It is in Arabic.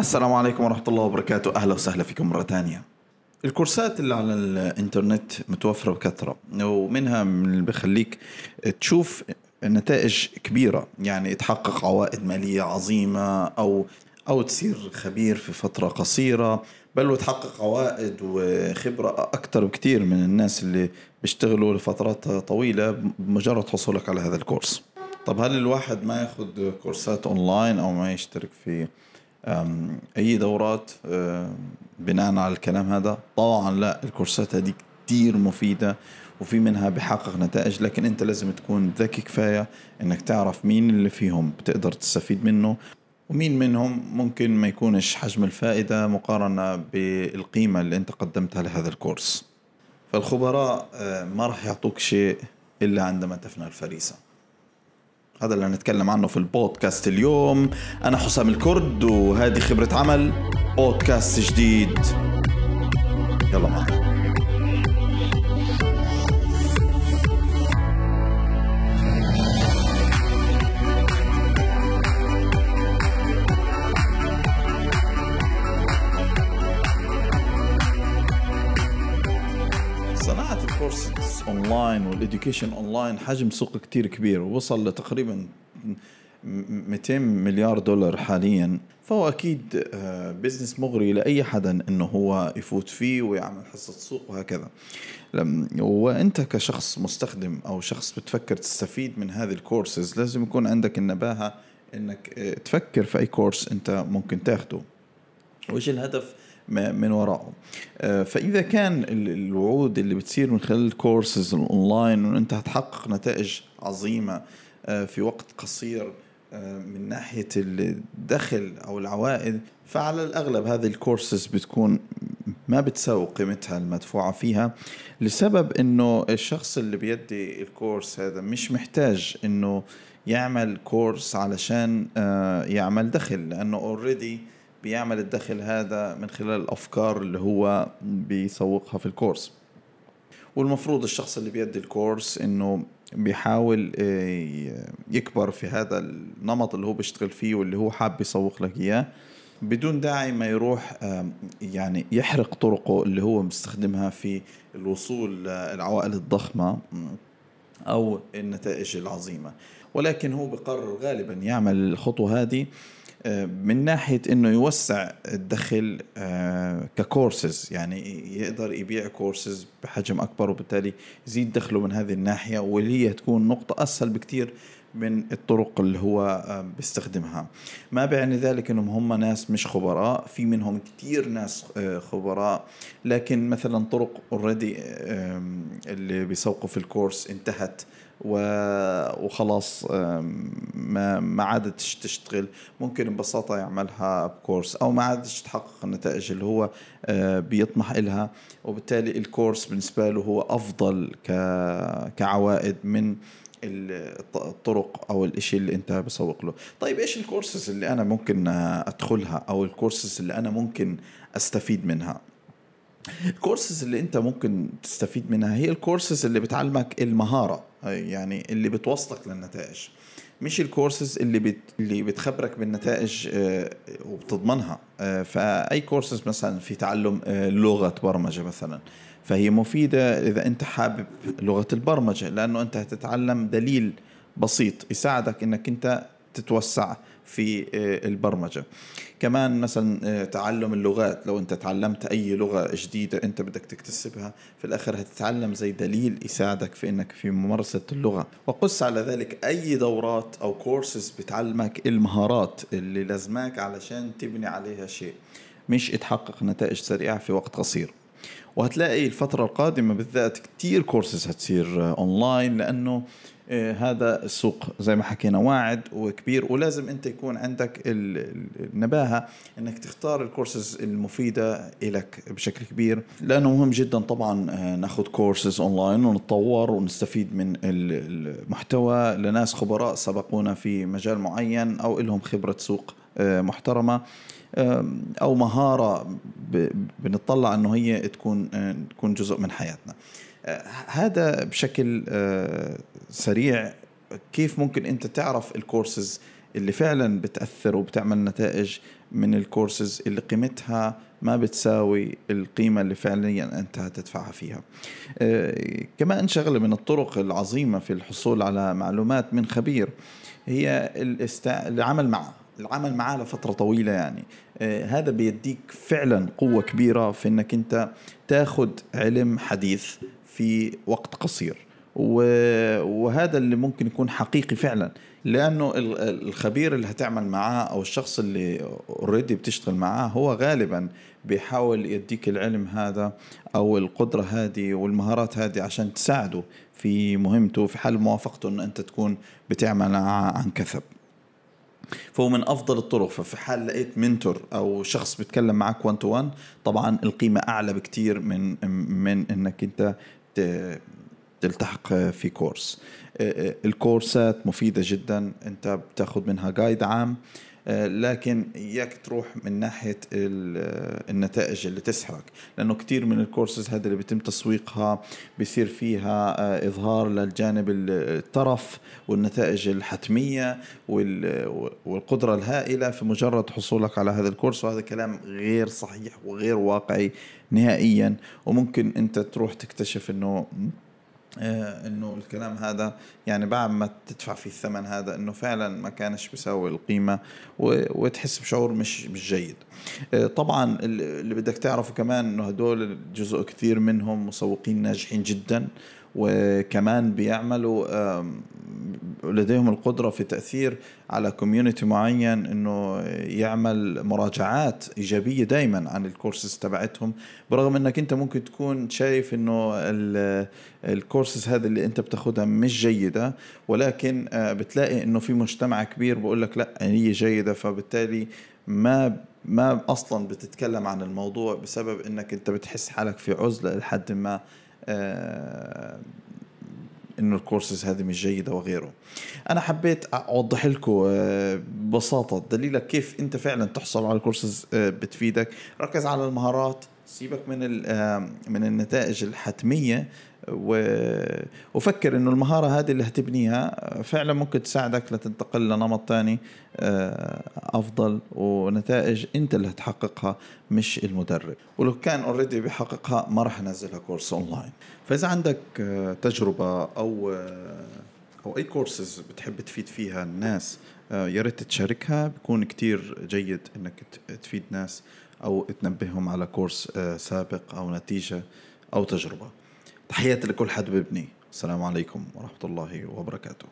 السلام عليكم ورحمة الله وبركاته. أهلا وسهلا فيكم مرة ثانية. الكورسات اللي على الإنترنت متوفرة بكثرة ومنها من اللي بخليك تشوف نتائج كبيرة يعني تحقق عوائد مالية عظيمة أو أو تصير خبير في فترة قصيرة بل وتحقق عوائد وخبرة أكثر بكثير من الناس اللي بيشتغلوا لفترات طويلة بمجرد حصولك على هذا الكورس. طب هل الواحد ما ياخذ كورسات أونلاين أو ما يشترك في أي دورات بناء على الكلام هذا طبعا لا الكورسات هذه كتير مفيدة وفي منها بحقق نتائج لكن أنت لازم تكون ذكي كفاية إنك تعرف مين اللي فيهم بتقدر تستفيد منه ومين منهم ممكن ما يكونش حجم الفائدة مقارنة بالقيمة اللي أنت قدمتها لهذا الكورس. فالخبراء ما راح يعطوك شيء إلا عندما تفنى الفريسة. هذا اللي هنتكلم عنه في البودكاست اليوم. أنا حسام الكرد وهذه خبرة عمل بودكاست جديد. يلا معنا. online وال education online حجم سوق كتير كبير ووصل لتقريبا 200 مليار دولار حاليا. فهو أكيد business مغري لأي حدا إنه هو يفوت فيه ويعمل حصة سوق وهكذا. وأنت كشخص مستخدم أو شخص بتفكر تستفيد من هذه الكورسز لازم يكون عندك النباهة إنك تفكر في أي course أنت ممكن تاخده. وايش الهدف من وراءه. فإذا كان الوعود اللي بتصير من خلال ال courses ال online وانت هتحقق نتائج عظيمة في وقت قصير من ناحية الدخل أو العوائد فعلى الأغلب هذه الكورسز بتكون ما بتساوي قيمتها المدفوعة فيها لسبب إنه الشخص اللي بيدي ال course هذا مش محتاج إنه يعمل course علشان يعمل دخل لأنه اوريدي بيعمل الدخل هذا من خلال الأفكار اللي هو بيسوقها في الكورس. والمفروض الشخص اللي بيدي الكورس إنه بيحاول يكبر في هذا النمط اللي هو بيشتغل فيه واللي هو حاب يسوق لك إياه. بدون داعي ما يروح يعني يحرق طرقه اللي هو مستخدمها في الوصول للعوائد الضخمة أو النتائج العظيمة. ولكن هو بقرر غالبا يعمل الخطوة هذه من ناحية إنه يوسع الدخل ككورسز يعني يقدر يبيع كورسز بحجم أكبر وبالتالي يزيد دخله من هذه الناحية واللي هي تكون نقطة أسهل بكثير من الطرق اللي هو بيستخدمها. ما بيعني ذلك إنهم هم ناس مش خبراء. في منهم كتير ناس خبراء. لكن مثلا طرق already اللي بيسوقوا في ال course انتهت وخلاص ما ما عادتش تشتغل. ممكن ببساطة يعملها ب course أو ما عادش تحقق النتائج اللي هو بيطمح إلها. وبالتالي ال course بالنسبة له هو أفضل كعوائد من الطرق أو الإشي اللي أنت بسوق له. طيب إيش الكورسز اللي أنا ممكن أدخلها أو الكورسز اللي أنا ممكن أستفيد منها؟ الكورسز اللي أنت ممكن تستفيد منها هي الكورسز اللي بتعلمك المهارة يعني اللي بتوصلك للنتائج. مش الكورسز اللي بت... اللي بتخبرك بالنتائج وبتضمنها. فأي كورسز مثلا في تعلم لغة برمجة مثلا. فهي مفيدة إذا أنت حابب لغة البرمجة لأنه أنت هتتعلم دليل بسيط يساعدك إنك أنت تتوسع في البرمجة. كمان مثلا تعلم اللغات لو أنت تعلمت أي لغة جديدة أنت بدك تكتسبها في الآخر هتتعلم زي دليل يساعدك في إنك في ممارسة اللغة. وقس على ذلك أي دورات أو كورسز بتعلمك المهارات اللي لازماك علشان تبني عليها شيء. مش تحقق نتائج سريعة في وقت قصير. وهتلاقي الفترة القادمة بالذات كتير كورسز هتصير اونلاين لأنه هذا السوق زي ما حكينا واعد وكبير ولازم أنت يكون عندك النباهة إنك تختار الكورسز المفيدة لك بشكل كبير. لأنه مهم جدا طبعا ناخذ courses online ونتطور ونستفيد من المحتوى لناس خبراء سبقونا في مجال معين أو لهم خبرة سوق محترمة. أو مهارة بنطلع إنه هي تكون تكون جزء من حياتنا. هذا بشكل سريع. كيف ممكن أنت تعرف الكورسز اللي فعلا بتأثر وبتعمل نتائج من الكورسز اللي قيمتها ما بتساوي القيمة اللي فعليا أنت هتدفعها فيها؟ آه، كمان شغلة من الطرق العظيمة في الحصول على معلومات من خبير هي. العمل معه. العمل معاه لفترة طويلة يعني. آه، هذا بيديك فعلا قوة كبيرة في إنك أنت تاخد علم حديث في وقت قصير. وهذا اللي ممكن يكون حقيقي فعلا لأنه الخبير اللي هتعمل معاه أو الشخص اللي اوريدي بتشتغل معاه هو غالبا بيحاول يديك العلم هذا أو القدرة هذه والمهارات هذه عشان تساعده في مهمته في حال موافقته انه أنت تكون بتعمل عن كثب. فهو من أفضل الطرق. ففي حال لقيت mentor أو شخص بيتكلم معك 1 to 1 طبعا القيمة أعلى بكثير من من إنك أنت تلتحق في course. الكورسات مفيدة جدا أنت بتاخذ منها guide عام لكن اياك تروح من ناحية النتائج اللي تسحرك. لأنه كثير من الكورسز هذا اللي بيتم تسويقها بيصير فيها إظهار للجانب الترف والنتائج الحتمية والقدرة الهائلة في مجرد حصولك على هذا الكورس. وهذا كلام غير صحيح وغير واقعي نهائيا. وممكن أنت تروح تكتشف إنه آه، إنه الكلام هذا يعني بعد ما تدفع فيه الثمن هذا إنه فعلا ما كانش بيساوي القيمة وتحس بشعور مش مش جيد. آه، طبعا اللي بدك تعرفه كمان إنه هدول جزء كثير منهم مسوقين ناجحين جدا وكمان بيعملوا لديهم القدرة في تأثير على community معين إنه يعمل مراجعات إيجابية دائما عن الكورسز تبعتهم. برغم إنك أنت ممكن تكون شايف إنه الكورسز هذه اللي أنت بتاخدها مش جيدة ولكن آه، بتلاقي إنه في مجتمع كبير بقول لك لا هي جيدة فبالتالي ما ما أصلا بتتكلم عن الموضوع بسبب إنك أنت بتحس حالك في عزلة لحد ما. إنه الكورسز هذه مش جيدة وغيره. أنا حبيت أوضح لكم آه، ببساطة دليلك كيف أنت فعلا تحصل على الكورسز آه، بتفيدك. ركز على المهارات سيبك من من النتائج الحتمية. وفكر إنه المهارة هذه اللي هتبنيها فعلا ممكن تساعدك لتنتقل لنمط ثاني آه، أفضل ونتائج أنت اللي هتحققها مش المدرب. ولو كان already بيحققها ما راح انزلها course online فإذا عندك آه، تجربة أو آه، أو أي كورسز بتحب تفيد فيها الناس يا ريت تشاركها. بيكون كتير جيد إنك تفيد ناس أو تنبههم على course سابق أو نتيجة أو تجربة. تحياتي لكل حد ببني السلام عليكم ورحمة الله وبركاته.